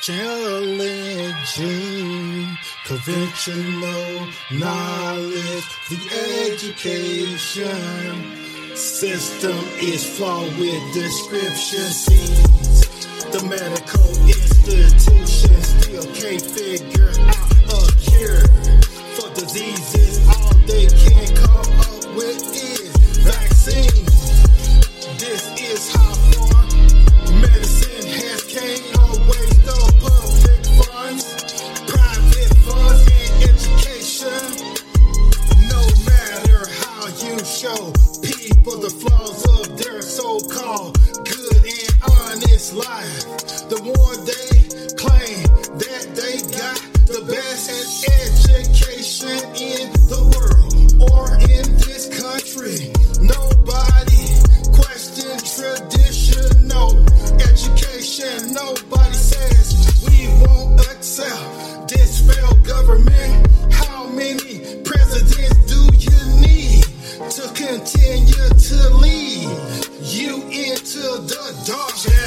challenging conventional knowledge. The education system is flawed with description seeds. The medical institution still can't figure out honest life, the more they claim that they got the best education in the world or in this country. Nobody question traditional education. Nobody says we won't accept this failed government. How many presidents do you need to continue to lead you into the dark?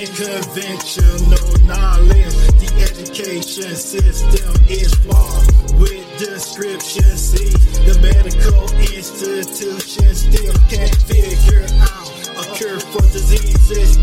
Challenging conventional knowledge. The education system is flawed with description. See, the medical institution still can't figure out a cure for diseases.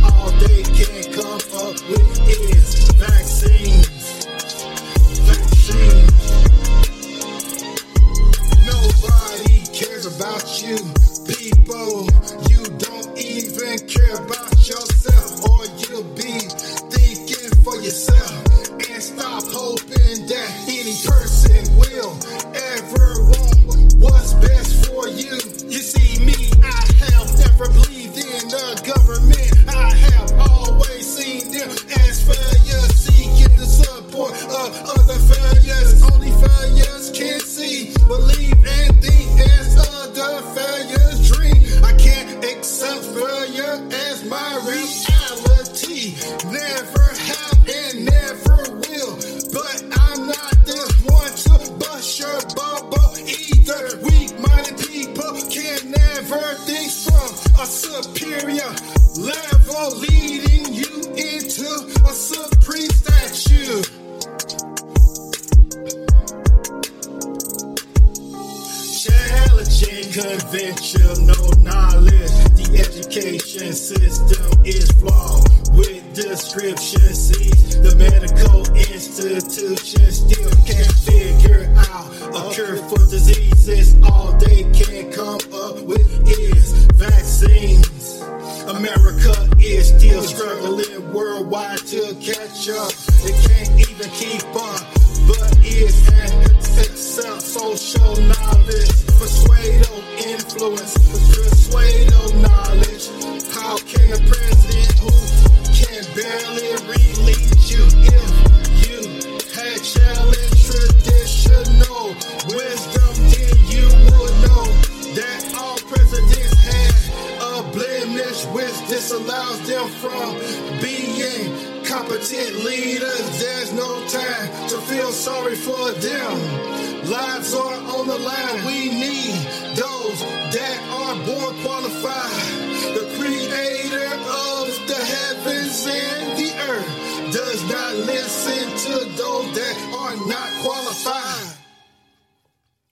Reality. Never have and never will. But I'm not the one to bust your bubble either. Weak-minded people can never think from a superior level, leading you into a supreme statue. Knowledge. The education system is flawed See, the medical institution still can't figure out a cure for diseases. All they can come up with is vaccines. America is still struggling worldwide to catch up. It can't even keep up, but it's an accept social knowledge, persuado influence, persuado knowledge. How can a disallows them from being competent leaders. There's no time to feel sorry for them. Lives are on the line. We need those that are born qualified. The creator of the heavens and the earth does not listen to those that are not qualified.